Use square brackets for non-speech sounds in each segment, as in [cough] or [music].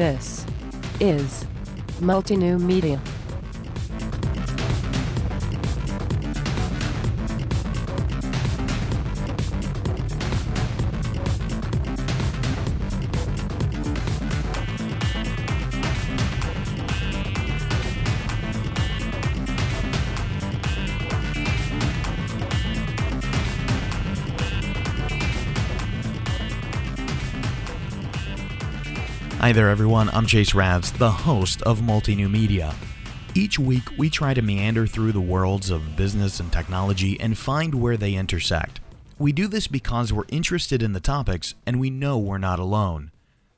This is Multinew Media. Hi there, everyone. I'm Chase Ravs, the host of Multinew Media. Each week, we try to meander through the worlds of business and technology and find where they intersect. We do this because we're interested in the topics and we know we're not alone.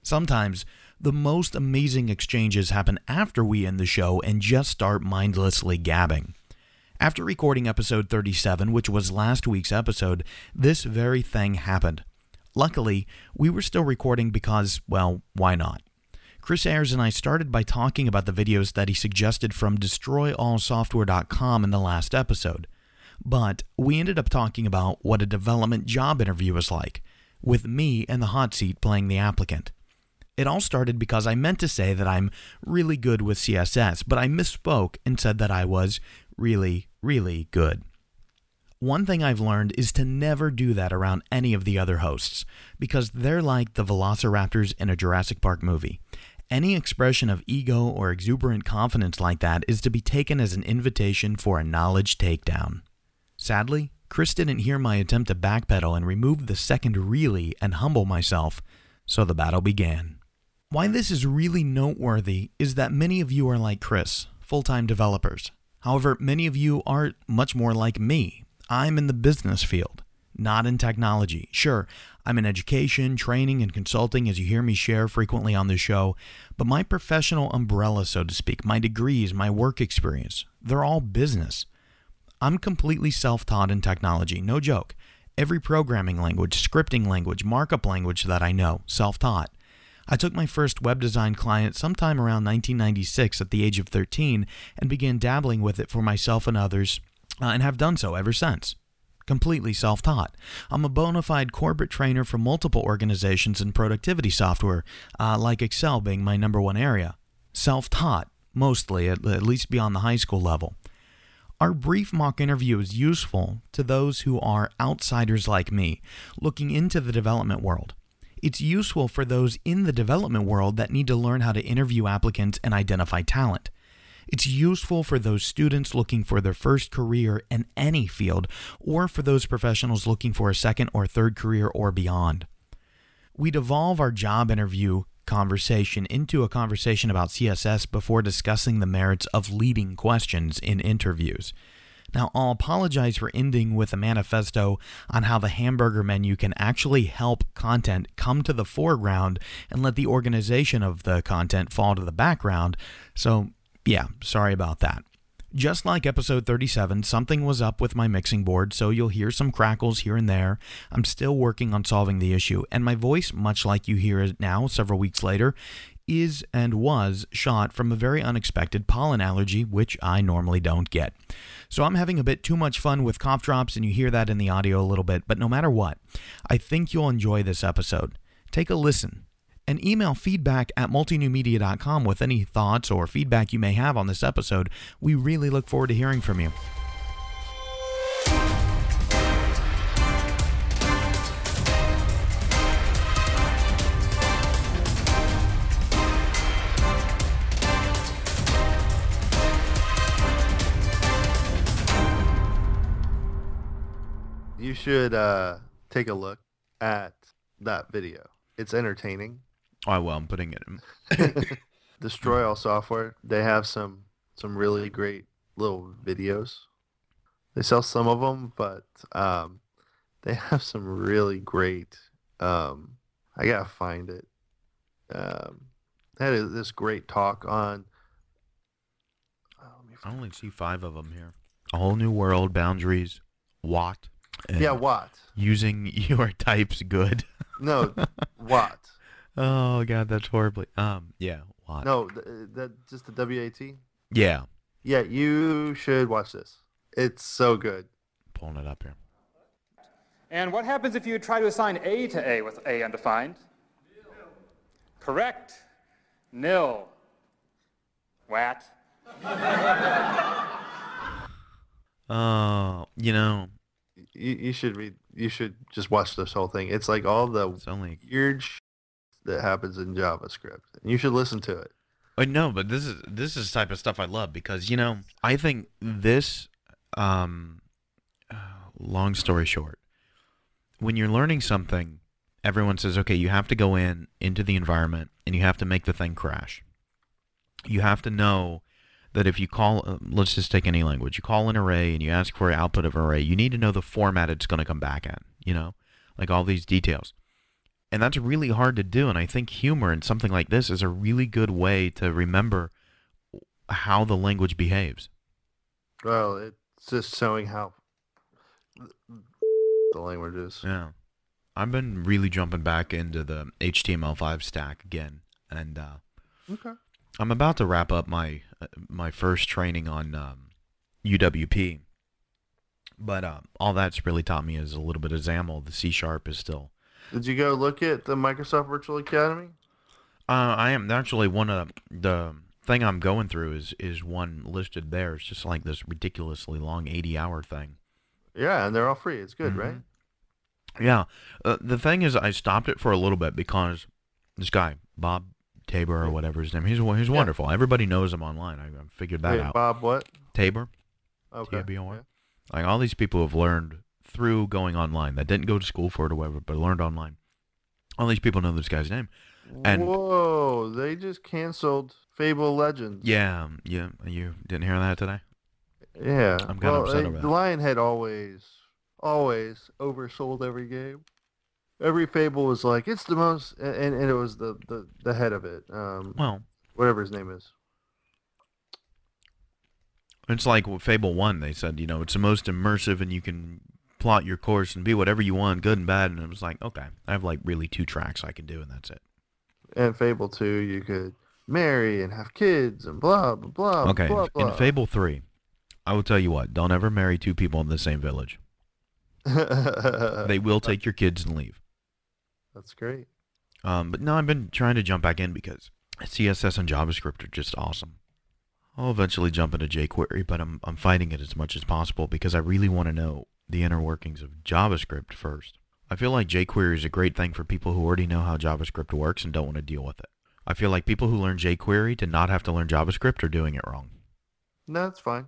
Sometimes, the most amazing exchanges happen after we end the show and just start mindlessly gabbing. After recording episode 37, which was last week's episode, this very thing happened. Luckily, we were still recording because, well, why not? Chris Ayers and I started by talking about the videos that he suggested from destroyallsoftware.com in the last episode. But we ended up talking about what a development job interview is like, with me in the hot seat playing the applicant. It all started because I meant to say that I'm really good with CSS, but I misspoke and said that I was really, really good. One thing I've learned is to never do that around any of the other hosts, because they're like the velociraptors in a Jurassic Park movie. Any expression of ego or exuberant confidence like that is to be taken as an invitation for a knowledge takedown. Sadly, Chris didn't hear my attempt to backpedal and remove the second really and humble myself, so the battle began. Why this is really noteworthy is that many of you are like Chris, full time developers. However, many of you are much more like me, I'm in the business field, not in technology. Sure, I'm in education, training, and consulting, as you hear me share frequently on this show, but my professional umbrella, so to speak, my degrees, my work experience, they're all business. I'm completely self taught in technology, no joke. Every programming language, scripting language, markup language that I know, self taught. I took my first web design client sometime around 1996 at the age of 13 and began dabbling with it for myself and others uh, and have done so ever since. Completely self taught. I'm a bona fide corporate trainer for multiple organizations in productivity software, uh, like Excel being my number one area. Self taught, mostly, at, at least beyond the high school level. Our brief mock interview is useful to those who are outsiders like me, looking into the development world. It's useful for those in the development world that need to learn how to interview applicants and identify talent. It's useful for those students looking for their first career in any field, or for those professionals looking for a second or third career or beyond. We'd evolve our job interview conversation into a conversation about CSS before discussing the merits of leading questions in interviews. Now, I'll apologize for ending with a manifesto on how the hamburger menu can actually help content come to the foreground and let the organization of the content fall to the background. So, yeah, sorry about that. Just like episode 37, something was up with my mixing board, so you'll hear some crackles here and there. I'm still working on solving the issue, and my voice, much like you hear it now, several weeks later, is and was shot from a very unexpected pollen allergy, which I normally don't get. So I'm having a bit too much fun with cough drops, and you hear that in the audio a little bit, but no matter what, I think you'll enjoy this episode. Take a listen and email feedback at multinewmedia.com with any thoughts or feedback you may have on this episode. We really look forward to hearing from you. You should uh, take a look at that video. It's entertaining. Oh, well, I'm putting it in. [laughs] Destroy All Software. They have some some really great little videos. They sell some of them, but um, they [laughs] have some really great. Um, I gotta find it. Um, that is this great talk on. Oh, I only see five of them here. A whole new world, boundaries, Wat. Yeah, Wat. Using [laughs] your types good. no, Wat. Oh god, that's horribly. Um, yeah, Wat. No, th- that just the W A T. Yeah. Yeah, you should watch this. It's so good. Pulling it up here. And what happens if you try to assign A to A with A undefined? Nil. Correct. nil. Wat. [laughs] Oh, you know, You, you should read. You should just watch this whole thing. It's like all the it's only weird sh- that happens in JavaScript. And you should listen to it. I know, but this is this is the type of stuff I love because you know I think this. Um, long story short, when you're learning something, everyone says, okay, you have to go in into the environment and you have to make the thing crash. You have to know that if you call, uh, let's just take any language, you call an array and you ask for an output of an array, you need to know the format it's going to come back in. You know, like all these details. And that's really hard to do. And I think humor and something like this is a really good way to remember how the language behaves. Well, it's just showing how the language is. Yeah. I've been really jumping back into the HTML5 stack again. And uh, Okay. I'm about to wrap up my uh, my first training on um, UWP. But uh, all that's really taught me is a little bit of XAML. The C sharp is still. Did you go look at the Microsoft Virtual Academy? Uh, I am actually one of the thing I'm going through is is one listed there. It's just like this ridiculously long 80 hour thing. Yeah, and they're all free. It's good, Mhm. right? Yeah. Uh, the thing is, I stopped it for a little bit because this guy, Bob Tabor or whatever his name, he's he's Yeah. wonderful. Everybody knows him online. I, I figured that out. Bob, what? Tabor, Okay. T-A-B-O-R. yeah. like all these people have learned through going online. That didn't go to school for it or whatever, but learned online. All these people know this guy's name. And- Whoa! They just canceled Fable Legends. Yeah, yeah. You didn't hear that today? Yeah. I'm kinda well, upset uh, over that. Lionhead always, always oversold every game. Every Fable was like it's the most, and, and it was the, the the head of it. Um, Well, whatever his name is. it's like Fable One. They said, you know, it's the most immersive, and you can plot your course and be whatever you want, good and bad. And it was like, okay, I have like really two tracks I can do, and that's it. And Fable Two, you could marry and have kids and blah blah blah. Okay, blah, in, blah. in Fable Three, I will tell you what: don't ever marry two people in the same village. [laughs] They will take your kids and leave. That's great. Um, but no, I've been trying to jump back in because CSS and JavaScript are just awesome. I'll eventually jump into jQuery, but I'm I'm fighting it as much as possible because I really want to know the inner workings of JavaScript first. I feel like jQuery is a great thing for people who already know how JavaScript works and don't want to deal with it. I feel like people who learn jQuery to not have to learn JavaScript are doing it wrong. No, that's fine.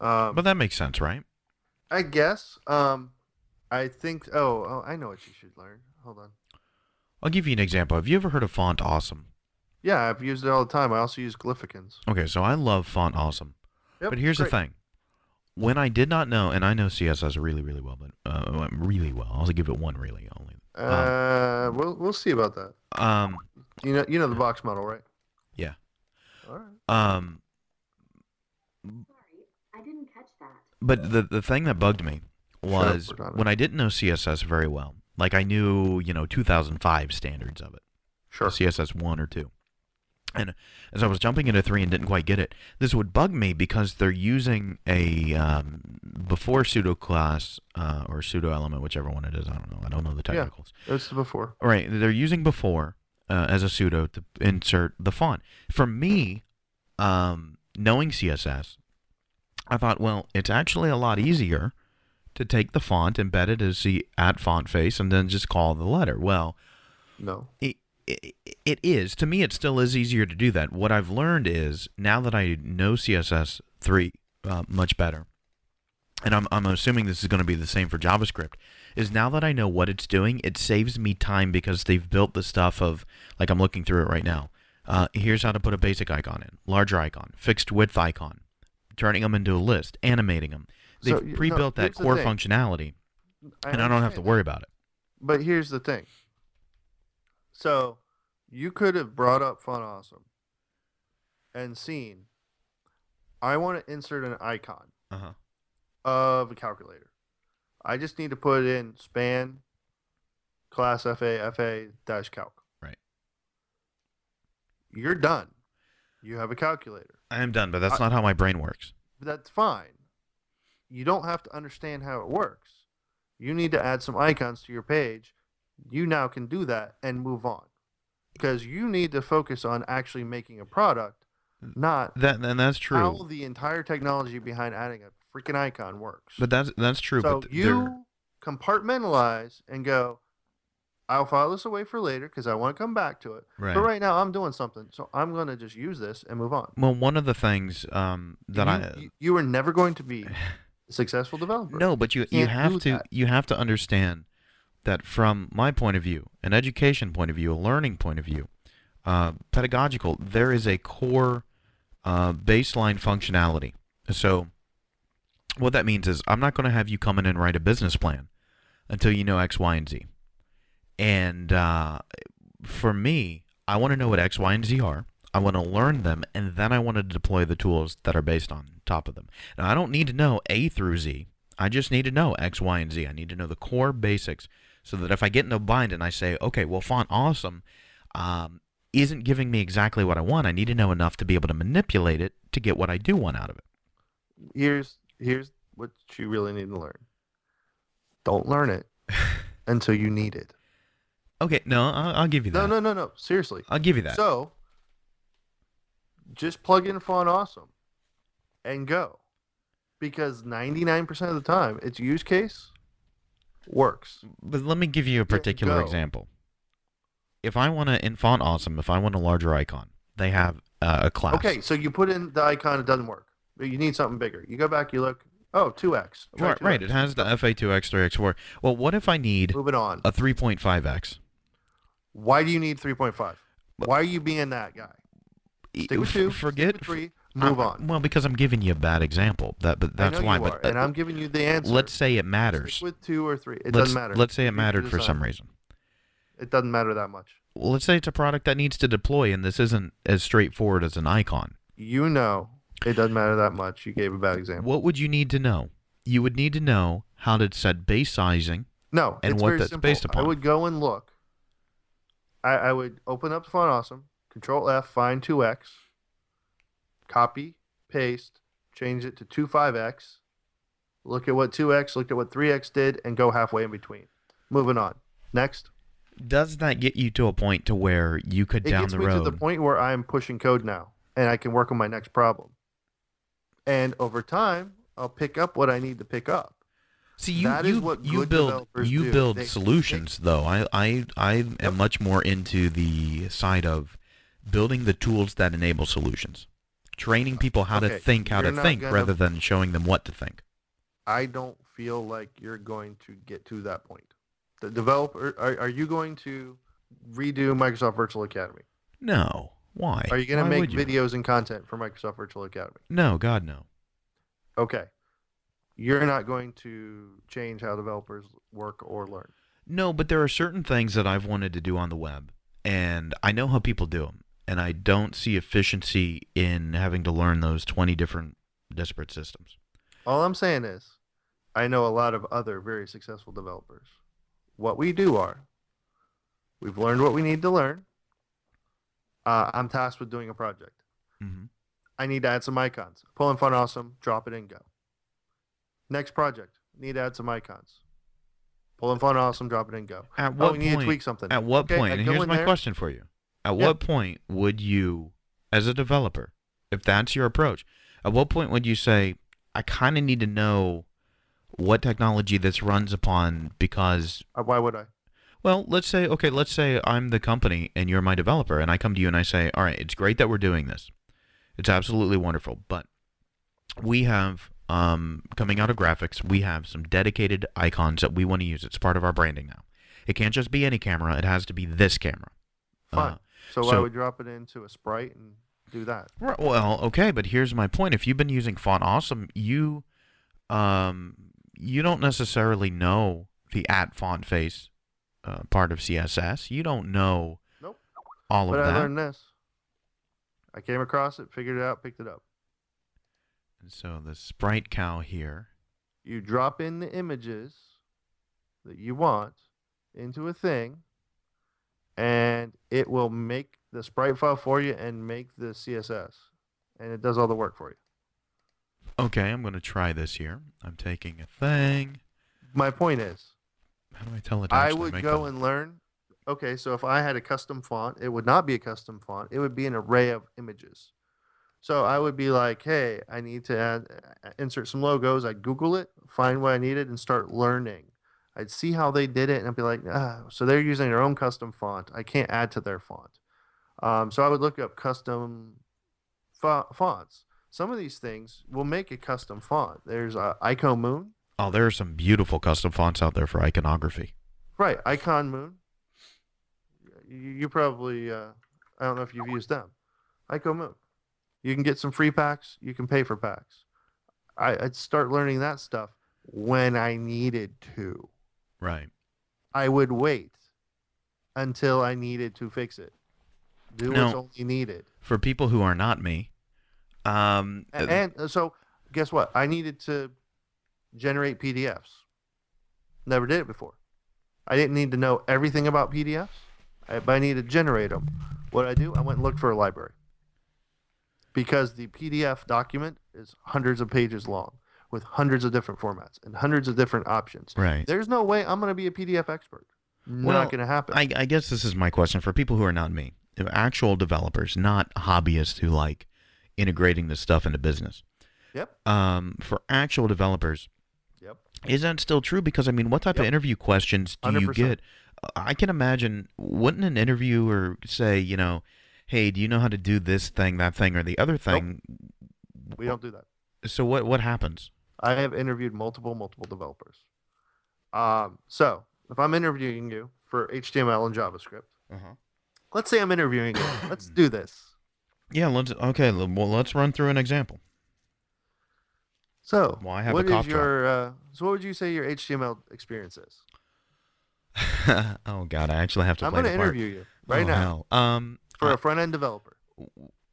Um, But that makes sense, right? I guess. Um, I think. Oh, oh, I know what you should learn. Hold on. I'll give you an example. Have you ever heard of Font Awesome? Yeah, I've used it all the time. I also use Glyphicons. Okay, so I love Font Awesome. Yep, but here's great. the thing. When I did not know, and I know CSS really, really well, but uh, really well. I'll give it one really only. Uh, we'll we'll see about that. Um, You know, you know the box model, right? Yeah. All right. um, Sorry, I didn't catch that. but the the thing that bugged me was Cortana. when I didn't know CSS very well. Like I knew, you know, 2005 standards of it. Sure. CSS one or two. And as I was jumping into three and didn't quite get it, this would bug me because they're using a um, before pseudo class uh, or pseudo element, whichever one it is. I don't know. I don't know the technicals. Yeah. It's the before. All right, they're using before uh, as a pseudo to insert the font. For me, um, knowing CSS, I thought, well, it's actually a lot easier to take the font, embed it as the at font face, and then just call the letter. Well, No. it, it, it is. To me, it still is easier to do that. What I've learned is now that I know CSS 3 uh, much better, and I'm, I'm assuming this is going to be the same for JavaScript, is now that I know what it's doing, it saves me time because they've built the stuff of, like I'm looking through it right now. Uh, here's how to put a basic icon in, larger icon, fixed width icon, turning them into a list, animating them. They've So, pre-built that core functionality, and I don't have to worry about it. But here's the thing. So, you could have brought up Font Awesome and seen. I want to insert an icon Uh-huh. of a calculator. I just need to put in span class FA FA dash calc. Right. You're done. You have a calculator. I am done, but that's I- not how my brain works. That's fine. You don't have to understand how it works. You need to add some icons to your page. You now can do that and move on. because you need to focus on actually making a product, not That and that's true. how the entire technology behind adding a freaking icon works. But that's that's true. so but you there- compartmentalize and go, I'll file this away for later because I want to come back to it. right. But right now I'm doing something, so I'm going to just use this and move on. Well, one of the things um, that you, I you, you are never going to be [sighs] a successful developer. no, but you you can't have to that. you have to understand that from my point of view, an education point of view, a learning point of view, uh, pedagogical, there is a core uh, baseline functionality. So what that means is I'm not going to have you come in and write a business plan until you know X, Y, and Z. And uh, for me, I want to know what X, Y, and Z are. I want to learn them, and then I want to deploy the tools that are based on top of them. Now, I don't need to know A through Z. I just need to know X, Y, and Z. I need to know the core basics so that if I get in a bind and I say, okay, well, Font Awesome um, isn't giving me exactly what I want, I need to know enough to be able to manipulate it to get what I do want out of it. Here's here's what you really need to learn. Don't learn it [laughs] until you need it. Okay, no, I'll, I'll give you that. No, no, no, no. Seriously. I'll give you that. So just plug in Font Awesome and go. Because 99% of the time, its use case works. But let me give you a particular go. example. If I want to in Font Awesome, if I want a larger icon, they have uh, a class. Okay, so you put in the icon, it doesn't work. But You need something bigger. You go back, you look, oh, 2x. Try Right, right. 2x. It has the FA2X, 3X4. Well, what if I need Moving on. a 3.5X? Why do you need 3.5? Why are you being that guy? Stick with two. Forget. With three. Move uh, on. Well, because I'm giving you a bad example. That, but that's I why. but are, and uh, I'm giving you the answer. let's say it matters. Stick with two or three. It let's, doesn't matter. Let's say it mattered for some reason. It doesn't matter that much. Well, let's say it's a product that needs to deploy, and this isn't as straightforward as an icon. You know it doesn't matter that much. You gave a bad example. What would you need to know? You would need to know how to set base sizing. No, and it's what very that's simple. based upon. I would go and look. I, I would open up Font Awesome, Control F, find 2x, copy, paste, change it to 25x, look at what 2x, look at what 3x did, and go halfway in between. Moving on. Next. Does that get you to a point to where you could It down gets the me road? to the point where I'm pushing code now, and I can work on my next problem. And over time, I'll pick up what I need to pick up. See, you That is you, what you good build developers you do. build They- solutions though. I I I am Yep. much more into the side of building the tools that enable solutions, training people how to think how to think gonna- rather than showing them what to think. I don't feel like you're going to get to that point. The developer, are, are you going to redo Microsoft Virtual Academy? No, why? Are you going to make videos and content for Microsoft Virtual Academy? No, God no. Okay. You're not going to change how developers work or learn. No, but there are certain things that I've wanted to do on the web, and I know how people do them, and I don't see efficiency in having to learn those twenty different disparate systems. All I'm saying is, I know a lot of other very successful developers. What we do are, we've learned what we need to learn. Uh, I'm tasked with doing a project. hmm I need to add some icons. Pull in Font Awesome, drop it in, go. Next project, need to add some icons. Pull in Font Awesome, drop it in, go. At oh, what we need to point? tweak something. At what Okay, point? And here's my there. question for you. At Yeah. what point would you, as a developer, if that's your approach, at what point would you say, I kind of need to know what technology this runs upon because Uh, Why would I? Well, let's say okay, let's say I'm the company and you're my developer and I come to you and I say, "All right, it's great that we're doing this. It's absolutely wonderful, but we have um coming out of graphics, we have some dedicated icons that we want to use. It's part of our branding now. It can't just be any camera, it has to be this camera." Fine. Uh, So, I would drop it into a sprite and do that. Right, Well, okay, but here's my point. If you've been using Font Awesome, you um you don't necessarily know the at font face uh, part of CSS. You don't know Nope. all But of I that. learned this. I came across it, figured it out, picked it up. And so the sprite cow here. You drop in the images that you want into a thing, and it will make the sprite file for you and make the CSS. And it does all the work for you. Okay, I'm going to try this here. I'm taking a thing. My point is, How do I tell it? I would go them? and learn okay, so if I had a custom font, it would not be a custom font. It would be an array of images. So I would be like, hey, I need to add, uh, insert some logos. I'd Google it, find what I needed, and start learning. I'd see how they did it, and I'd be like, ah, so they're using their own custom font. I can't add to their font. Um, so I would look up custom fo- fonts. Some of these things will make a custom font. There's uh, IcoMoon, Oh, there are some beautiful custom fonts out there for iconography. right? IcoMoon. You, you probably, uh, I don't know if you've used them. IcoMoon. You can get some free packs. You can pay for packs. I, I'd start learning that stuff when I needed to. Right. I would wait until I needed to fix it. Do what's only needed. For people who are not me, um, A- And, uh, so, guess what? I needed to generate PDFs. Never did it before. I didn't need to know everything about PDFs, I, but I needed to generate them. What did I do? I went and looked for a library because the PDF document is hundreds of pages long with hundreds of different formats and hundreds of different options. right. There's no way I'm going to be a PDF expert. Well, Not going to happen. I, I guess this is my question for people who are not me, actual developers, not hobbyists who like integrating this stuff into business. Yep. Um, for actual developers, Yep. is that still true? Because I mean, what type of interview questions do you 100%. get? Uh, I can imagine. Wouldn't an interviewer say, you know, hey, do you know how to do this thing, that thing, or the other thing? We don't do that. So what what happens? I have interviewed multiple, multiple developers. Um, so if I'm interviewing you for HTML and JavaScript, Uh-huh. let's say I'm interviewing you. [coughs] Let's do this. Yeah, let's okay. Well, let's run through an example. So, Well, I have a what is your uh, so what would you say your HTML experience is? [laughs] oh God, I actually have to I'm going to interview you right Oh, now hell. Um, for a front end developer.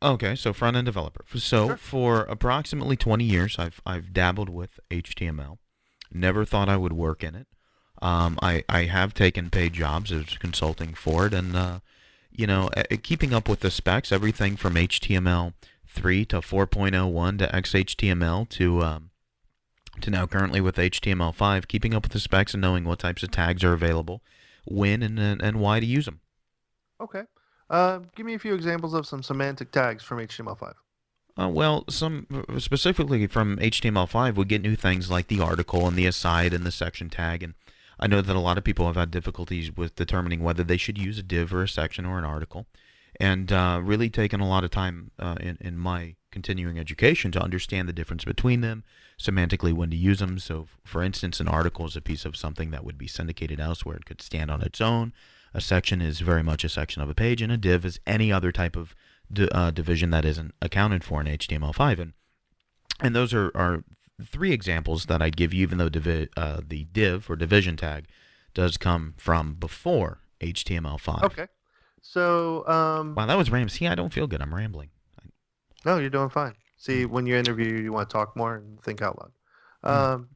Okay, so front end developer. So Sure. for approximately 20 years, I've I've dabbled with HTML. Never thought I would work in it. Um, I I have taken paid jobs as consulting for it, and uh, you know, uh, keeping up with the specs, everything from HTML 3 to 4.01 to XHTML to um, to now currently with HTML5, keeping up with the specs and knowing what types of tags are available, when and and, and why to use them. Okay. Uh, give me a few examples of some semantic tags from HTML5. Uh, well, some specifically from HTML5, we get new things like the article and the aside and the section tag. And I know that a lot of people have had difficulties with determining whether they should use a div or a section or an article, and uh, really taken a lot of time uh, in in my continuing education to understand the difference between them, semantically when to use them. So, for instance, an article is a piece of something that would be syndicated elsewhere; it could stand on its own. A section is very much a section of a page, and a div is any other type of di- uh, division that isn't accounted for in HTML5. And and those are, are three examples that I'd give you, even though divi- uh, the div or division tag does come from before HTML5. Okay. So, um, Wow, that was ram. See, I don't feel good. I'm rambling. no, you're doing fine. See, Hmm. when you interview, you want to talk more and think out loud. Um,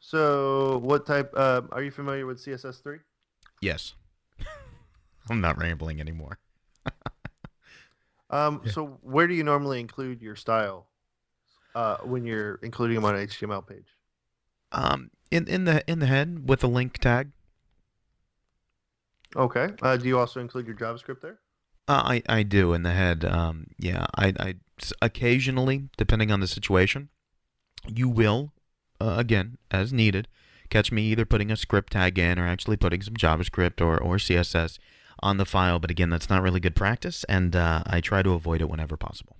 so what type? Uh, are you familiar with CSS3? Yes. I'm not rambling anymore. Um, Yeah. so where do you normally include your style uh, when you're including them on an HTML page? Um, in in the in the head with a link tag. Okay. Uh, do you also include your JavaScript there? Uh, I I do in the head. Um, yeah, I I occasionally, depending on the situation, you will, uh, again as needed, catch me either putting a script tag in or actually putting some JavaScript or or CSS on the file. But again, that's not really good practice, and uh, I try to avoid it whenever possible.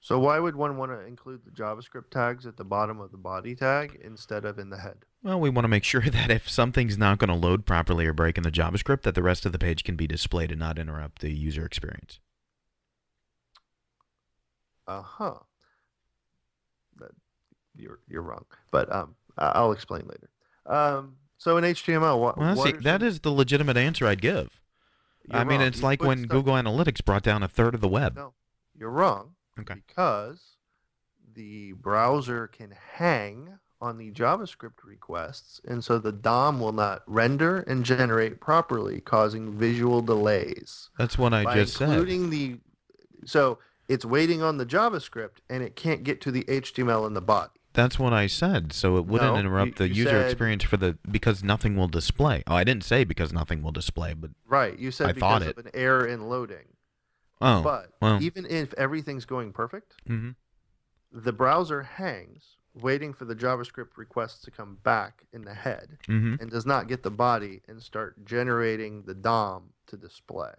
So why would one want to include the JavaScript tags at the bottom of the body tag instead of in the head? Well, we want to make [laughs] sure that if something's not going to load properly or break in the JavaScript, that the rest of the page can be displayed and not interrupt the user experience. Uh huh. That you're you're wrong, but um, I'll explain later. Um, so in HTML, what? Well, what see, that some- is the legitimate answer I'd give. I you're mean, wrong. it's You like when Google Analytics brought down a third of the web. No, you're wrong. Okay. Because the browser can hang on the JavaScript requests, and so the DOM will not render and generate properly, causing visual delays. That's what I By just said. including the, so it's waiting on the JavaScript, and it can't get to the HTML in the body. That's what I said. So it wouldn't No, interrupt you- the you user said- experience for the because nothing will display. Oh, I didn't say because nothing will display, but Right. You said I because thought of it. an error in loading. oh, but well. even if everything's going perfect, hmm the browser hangs, waiting for the JavaScript requests to come back in the head, hmm and does not get the body and start generating the DOM to display.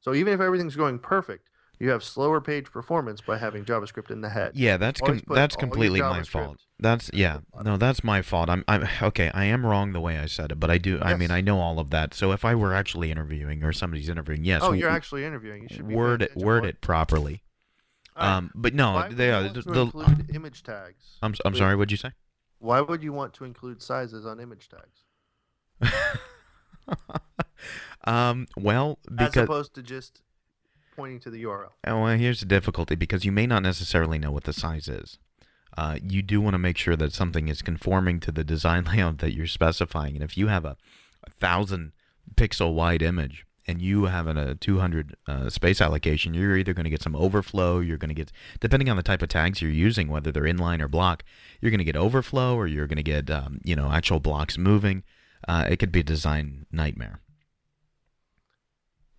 So even if everything's going perfect, you have slower page performance by having JavaScript in the head. Yeah, that's com- that's completely my fault. That's yeah. No, that's my fault. I'm I'm okay. I am wrong the way I said it, but I do. I mean, I know all of that. So if I were actually interviewing or somebody's interviewing, yes. oh, you're actually interviewing. You should be word it word more. it properly. Right. Um, but no, Why they are. The, the- include image tags. I'm I'm sorry. What'd you say? Why would you want to include sizes on image tags [laughs] um, well, because as opposed to just pointing to the URL? Oh, well, here's the difficulty because you may not necessarily know what the size is. Uh, you do want to make sure that something is conforming to the design [laughs] layout that you're specifying. And if you have a, a thousand pixel wide image and you have an, a 200 uh, space allocation, you're either going to get some overflow. You're going to get, depending on the type of tags you're using, whether they're inline or block, you're going to get overflow or you're going to get, um, you know, actual blocks moving. Uh, it could be a design nightmare.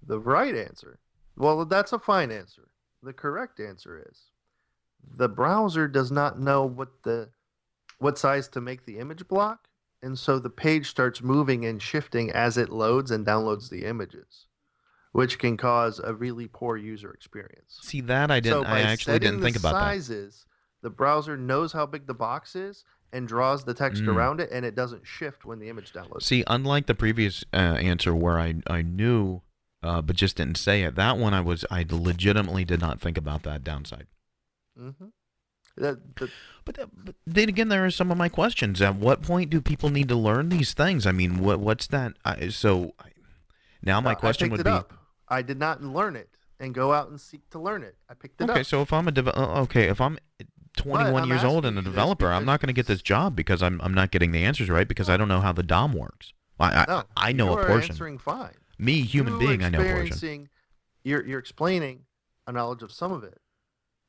The right answer, well, that's a fine answer. The correct answer is the browser does not know what the what size to make the image block, and so the page starts moving and shifting as it loads and downloads the images, which can cause a really poor user experience. See that I didn't. so I actually didn't think about that. sizes, the browser knows how big the box is and draws the text Mm. around it, and it doesn't shift when the image downloads. See, unlike the previous uh, answer where I I knew, uh, but just didn't say it, that one I was I legitimately did not think about that downside. hmm That, that, But, uh, but then again, there are some of my questions. At what point do people need to learn these things? I mean, what what's that? I, so I- now my question would be. up. I did not learn it and go out and seek to learn it. I picked it Okay, up. Okay, so if I'm a dev- uh, okay, if I'm 21 I'm years old and a developer, I'm not going to get this job because I'm I'm not getting the answers right because I don't know how the DOM works. I I, no, I know a portion. answering fine. Me, human being, I know portion. experiencing- You're you're explaining a knowledge of some of it.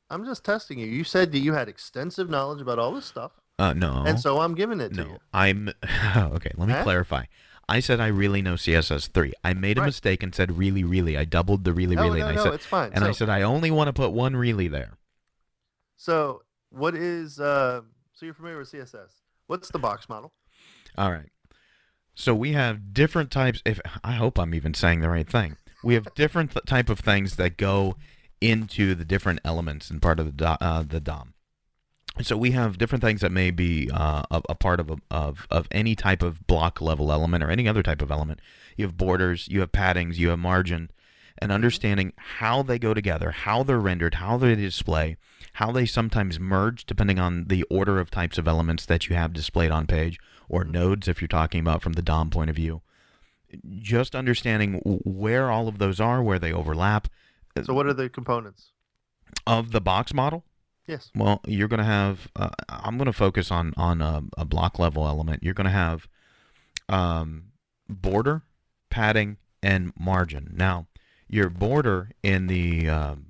I'm just testing you. You said that you had extensive knowledge about all this stuff, Uh, no. and so I'm giving it to No, you. I'm [laughs] okay. Let me Huh? clarify. I said I really know CSS three. I made a Right. mistake and said really, really. I doubled the really, no, really, no, and I no, said it's fine. and so, I said I only want to put one really there. so what is uh, so you're familiar with CSS? What's the box model? All right. So we have different types. If I hope I'm even saying the right thing, we have different th- type of things that go into the different elements and part of the do- uh, the DOM. So we have different things that may be uh, a, a part of, a, of of any type of block level element or any other type of element. You have borders, you have paddings, you have margin, and understanding how they go together, how they're rendered, how they display, how they sometimes merge depending on the order of types of elements that you have displayed on page or nodes if you're talking about from the DOM point of view. Just understanding where all of those are, where they overlap So what are the components? of the box model. Yes. Well, you're going to have. Uh, I'm going to focus on on a, a block level element. You're going to have um, border, padding, and margin. Now, your border in the, um,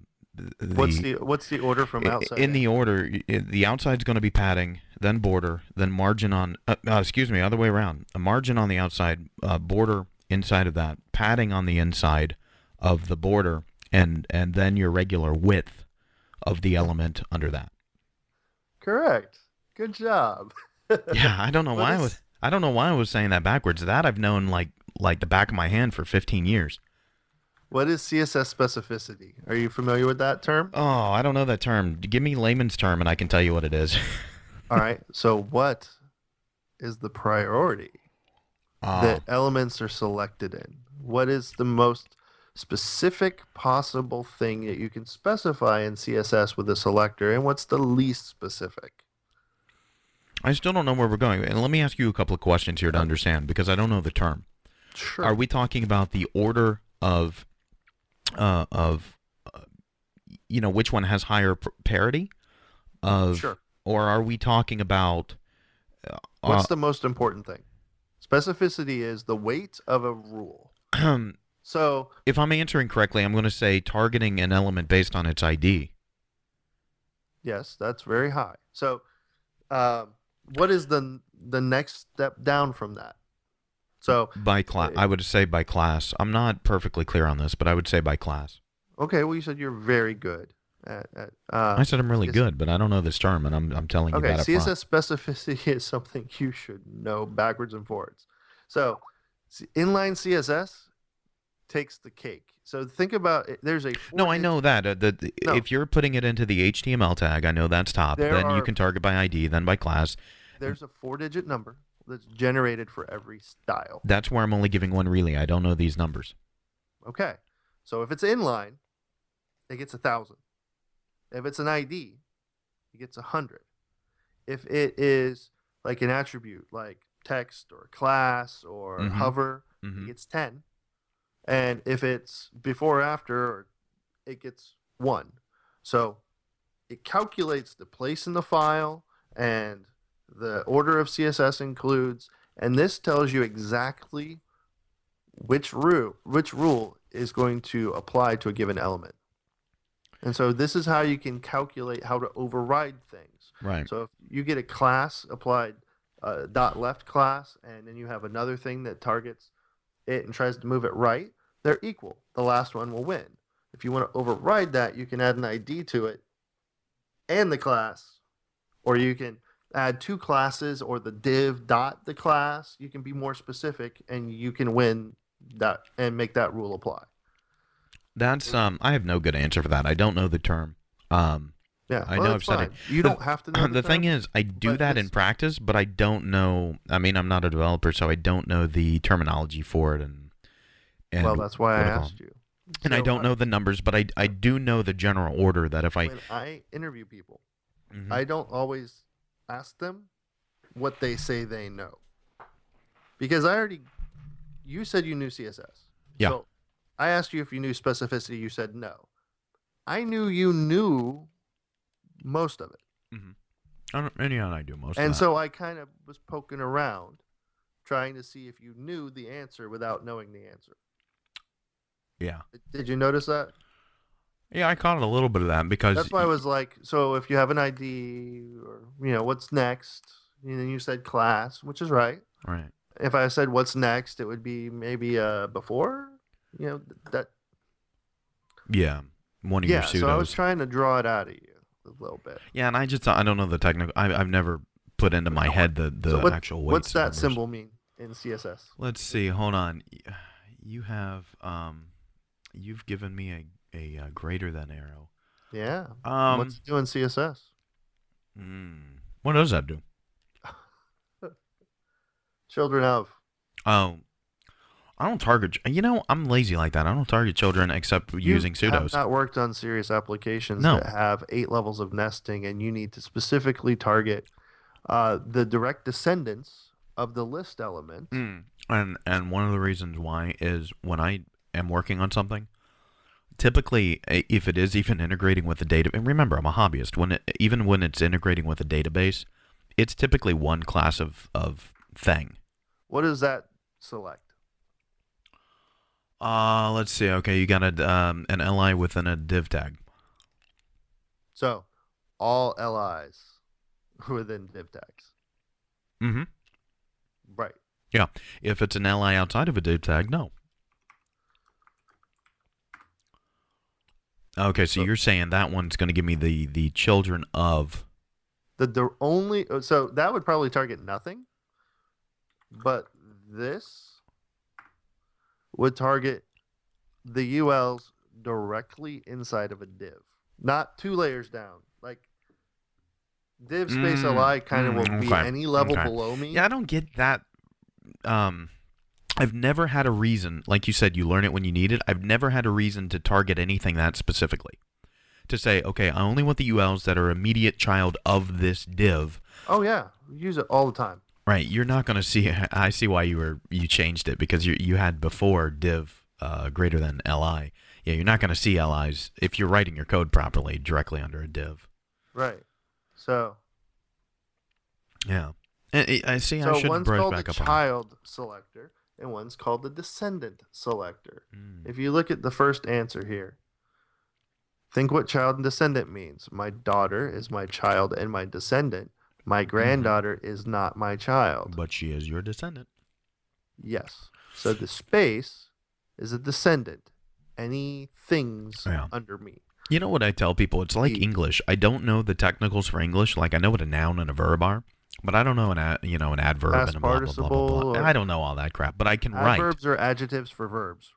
the What's the what's the order from outside? in the order, the outside's going to be padding, then border, then margin on. Uh, uh, excuse me, other way around. A margin on the outside, uh, border inside of that, padding on the inside of the border, and and then your regular width of the element under that. Correct. Good job. [laughs] Yeah, I don't know why I was. I don't know why I was saying that backwards. That I've known like like the back of my hand for 15 years. What is CSS specificity? Are you familiar with that term? Oh, I don't know that term. Give me layman's term, and I can tell you what it is. [laughs] All right. So what is the priority Ah, that elements are selected in? What is the most specific possible thing that you can specify in CSS with a selector, and what's the least specific? I still don't know where we're going. And let me ask you a couple of questions here to understand because I don't know the term. Sure. Are we talking about the order of uh, of uh, you know which one has higher parity of Sure. or are we talking about uh, What's the most important thing? Specificity is the weight of a rule. [clears throat] So if I'm answering correctly, I'm going to say targeting an element based on its ID. Yes, that's very high. So Um, what is the the next step down from that? So By class, I would say by class. I'm not perfectly clear on this, but I would say by class. okay, well you said you're very good at. at uh, I said I'm really good, but I don't know this term, and I'm I'm telling you Okay, that up front. CSS specificity [laughs] is something you should know backwards and forwards. So, inline CSS takes the cake. So think about it. There's a No, I know that. Uh, the, the- No. If you're putting it into the HTML tag, I know that's top. There then you can target by ID, then by class. There's a four-digit number that's generated for every style. That's where I'm only giving one relay. I don't know these numbers. Okay, so if it's inline, it gets a thousand. If it's an ID, it gets a hundred. If it is like an attribute, like text or class or Mhm. hover, Mhm. it gets 10 and if it's before or after it gets 1 so it calculates the place in the file and the order of css includes and this tells you exactly which rule which rule is going to apply to a given element and so this is how you can calculate how to override things Right. so if you get a class applied, uh, dot left class, and then you have another thing that targets it and tries to move it right, they're equal. The last one will win. If you want to override that, you can add an ID to it and the class, or you can add two classes or the div dot the class. You can be more specific, and you can win that and make that rule apply. That's um. I have no good answer for that. I don't know the term. Um. Yeah, I well, know I've said it. You The- don't have to know. [clears throat] the thing term. is, I do that in practice, but I don't know. I mean, I'm not a developer, so I don't know the terminology for it, and and well, that's why I what to call asked you. And I don't know the numbers, but I I do know the general order that if I when I interview people, Mhm. I don't always ask them what they say they know. Because I already you said you knew CSS. Yeah. So I asked you if you knew specificity, you said no. I knew you knew most of it. I don't, and yeah, I do most. and so I kind of was poking around trying to see if you knew the answer without knowing the answer. yeah, Did you notice that? Yeah, I caught a little bit of that because That's why I was like, so if you have an ID or you know what's next, and then you said class, which is right. right. if I said what's next, it would be maybe uh before, you know, that. Yeah, one of Yeah. your pseudos. So I was trying to draw it out of you a little bit. yeah, and I just I don't know the technical. I, I've never put into my head the the so what, actual weights. what's that numbers. symbol mean in CSS? Let's see. Hold on. You have um, you've given me a a uh, greater than arrow. Yeah. Um, what's it do in CSS? mm, what does that do? [laughs] Children of. Oh, I don't target. You know, I'm lazy like that. I don't target children except You using Have pseudos. not worked on serious applications No. that have eight levels of nesting, and you need to specifically target uh, the direct descendants of the list element. Mm. And and one of the reasons why is when I am working on something, typically if it is even integrating with the data, and remember I'm a hobbyist. When it, even when it's integrating with a database, it's typically one class of of thing. What does that select? Uh, let's see. Okay, you got a um, an li within a div tag. So, all LIs [laughs] within div tags. Mm-hmm. Right. Yeah. If it's an li outside of a div tag, no. Okay, so So- you're saying that one's going to give me the the children of. The the only uh, so that would probably target nothing, but this would target the ULs directly inside of a div, not two layers down. Like div space Mm, li kind of mm, will be any level okay. below me. Yeah, I don't get that. Um, I've never had a reason, like you said, you learn it when you need it. I've never had a reason to target anything that specifically. To say, okay, I only want the ULs that are immediate child of this div. Oh yeah, we use it all the time. Right, you're not going to see. [laughs] I see why you were you changed it because you you had before div uh, greater than li. Yeah, you're not going to see li's if you're writing your code properly directly under a div. Right. So Yeah, I I see. so I should one's brush called back the up on. child selector and one's called the descendant selector. Mm. If you look at the first answer here, think what child and descendant means. My daughter is my child and my descendant. My granddaughter is not my child. But she is your descendant. Yes. So the space is a descendant. Any things Yeah. under me. You know what I tell people? It's like English. I don't know the technicals for English. Like I know what a noun and a verb are, but I don't know an ad, you know an adverb Past and a blah blah blah blah. blah. participle I don't know all that crap, but I can write. Adverbs are adjectives for verbs.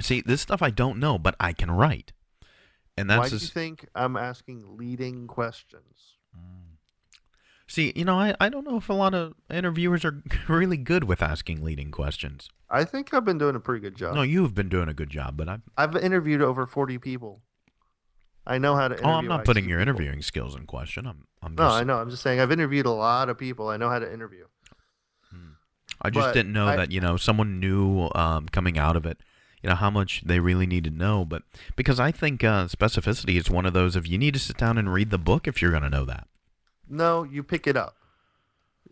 See, this stuff I don't know, but I can write, and that's Why do you just, think I'm asking leading questions? Mm. see. You know, I I don't know if a lot of interviewers are [laughs] really good with asking leading questions. I think I've been doing a pretty good job. No, you've been doing a good job, but I've I've interviewed over 40 people. I know how to interview. Oh, I'm not putting your people. interviewing skills in question. I'm. I'm No, just, I know. I'm just saying I've interviewed a lot of people. I know how to interview. I just But didn't know I- that you know someone knew um, coming out of it, you know how much they really need to know. But because I think uh, specificity is one of those if you need to sit down and read the book if you're going to know that. No, you pick it up.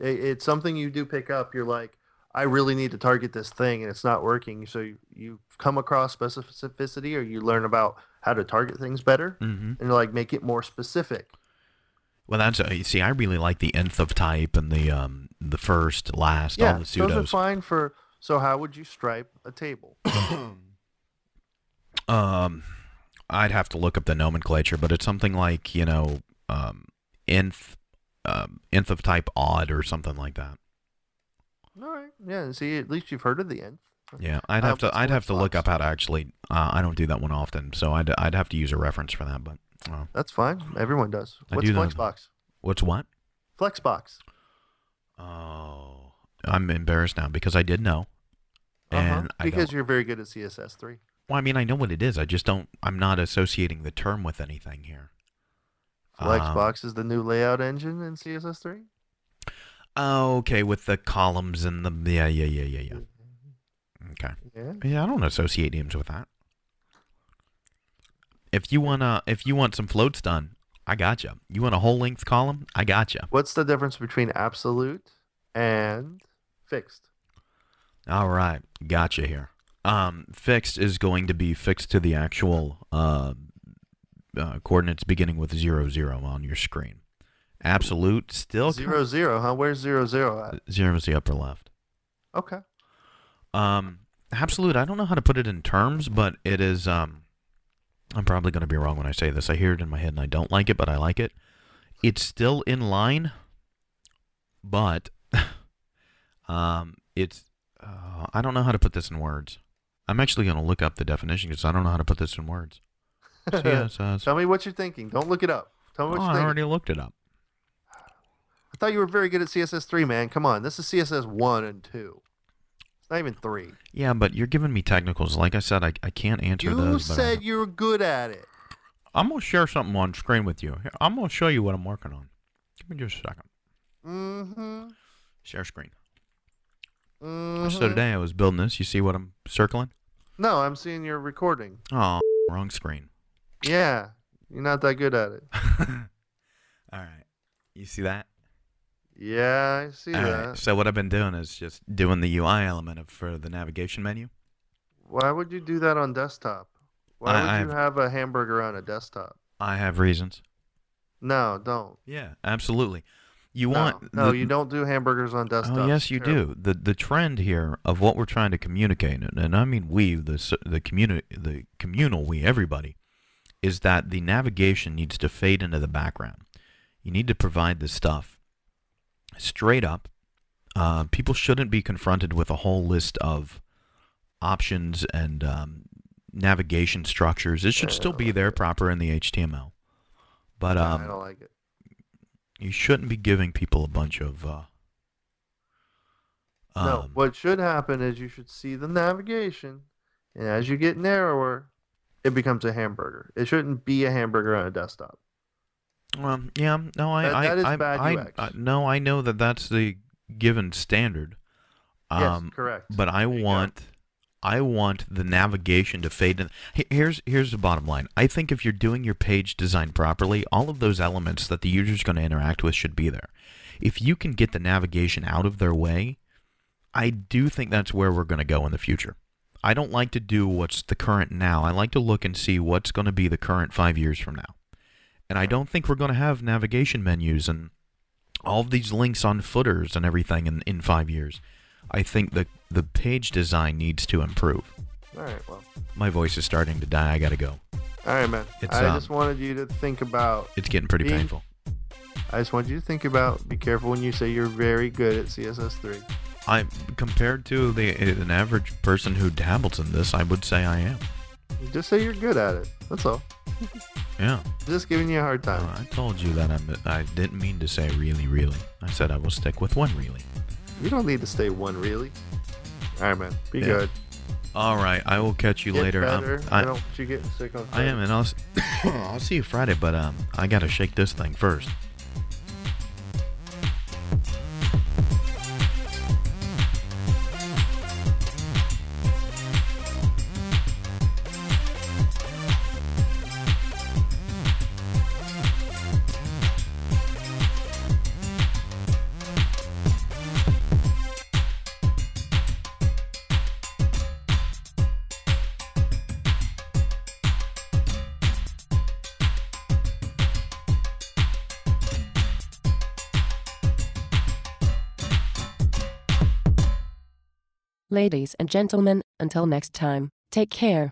I- It's something you do pick up. You're like, I really need to target this thing, and it's not working. So you, you come across specificity, or you learn about how to target things better, Mm-hmm. and like make it more specific. Well, that's uh, you see, I really like the nth of type and the um the first, last, yeah, all the those are fine for. So how would you stripe a table? [coughs] Um, I'd have to look up the nomenclature, but it's something like you know um nth um, nth of type odd or something like that. All right. Yeah. See, at least you've heard of the nth. Yeah, I'd have to I'd have to look up how to actually. Uh, I don't do that one often, so I'd I'd have to use a reference for that. But uh, That's fine. Everyone does. What's do. Flexbox? what's what? Flexbox. Oh, I'm embarrassed now because I did know, Uh-huh. and I because don't. you're very good at CSS three. Well, I mean, I know what it is. I just don't. I'm not associating the term with anything here. Um, Flexbox is the new layout engine in CSS three. Okay, with the columns and the yeah, yeah, yeah, yeah, yeah. Okay. Yeah. Yeah, I don't associate names with that. If you wanna, if you want some floats done, I got you. You want a whole length column? I got you. What's the difference between absolute and fixed? All right, gotcha here. Um, fixed is going to be fixed to the actual uh, uh, coordinates beginning with zero zero on your screen. Absolute still Zero zero, huh? Where's zero zero at? zero is the upper left. Okay. Um, absolute. I don't know how to put it in terms, but it is. Um, I'm probably going to be wrong when I say this. I hear it in my head and I don't like it, but I like it. It's still in line, but [laughs] um, it's. Uh, I don't know how to put this in words. I'm actually going to look up the definition because I don't know how to put this in words. Yeah, [laughs] Tell me what you're thinking. Don't look it up. Tell me what oh, I already looked it up. I thought you were very good at CSS3, man. Come on. This is CSS1 and 2 not even three. Yeah, but you're giving me technicals. Like I said, I, I can't answer You those. I- said you were good at it. I'm gonna share something on screen with you. Here, I'm gonna show you what I'm working on. Give me just a second. Mm-hmm. Share screen. mm-hmm. So today I was building this. You see what I'm circling? No, I'm seeing your recording. Oh, wrong screen. Yeah, you're not that good at it. [laughs] All right. You see that? Yeah, I see All that. right. So what I've been doing is just doing the UI element of, for the navigation menu. Why would you do that on desktop? Why I- would I you have a hamburger on a desktop? I have reasons. No, don't. Yeah, absolutely. You no, want no, the- you don't do hamburgers on oh, desktop. Oh yes, you do. The the trend here of what we're trying to communicate, and, and I mean we, the s- the community, the communal we, everybody, is that the navigation needs to fade into the background. You need to provide the stuff straight up. Uh, people shouldn't be confronted with a whole list of options and um, navigation structures. It should still be there proper in the HTML, but I um, don't like it. you shouldn't be giving people a bunch of. Uh, no, um, what should happen is you should see the navigation, and as you get narrower, it becomes a hamburger. It shouldn't be a hamburger on a desktop. Well, yeah, no, I, That- I, that is I, bad I, UX. I- no, I know that that's the given standard. yes, Um, correct. but I There want, I want the navigation to fade in. Here's, here's the bottom line. I think if you're doing your page design properly, all of those elements that the user's going to interact with should be there. If you can get the navigation out of their way, I do think that's where we're going to go in the future. I don't like to do what's the current now. I like to look and see what's going to be the current five years from now. And I don't think we're going to have navigation menus and all of these links on footers and everything in, in five years. I think the the page design needs to improve. All right, well, My voice is starting to die. I gotta go. all right, man. It's, I um, just wanted you to think about. It's getting pretty Being- painful. I just want you to think about. Be careful when you say you're very good at CSS3. I compared to the an average person who dabbles in this, I would say I am. Just say you're good at it. That's all. [laughs] Yeah. Just giving you a hard time. Uh, I told you that I'm, I didn't mean to say really, really. I said I will stick with one really. You don't need to stay one really. All right, man. Be Yeah. good. All right, I will catch you Get later. Um, better. I, I don't you getting sick on. I am, and I'll, [coughs] I'll see you Friday. But um, I gotta shake this thing first. Gentlemen, until next time, take care.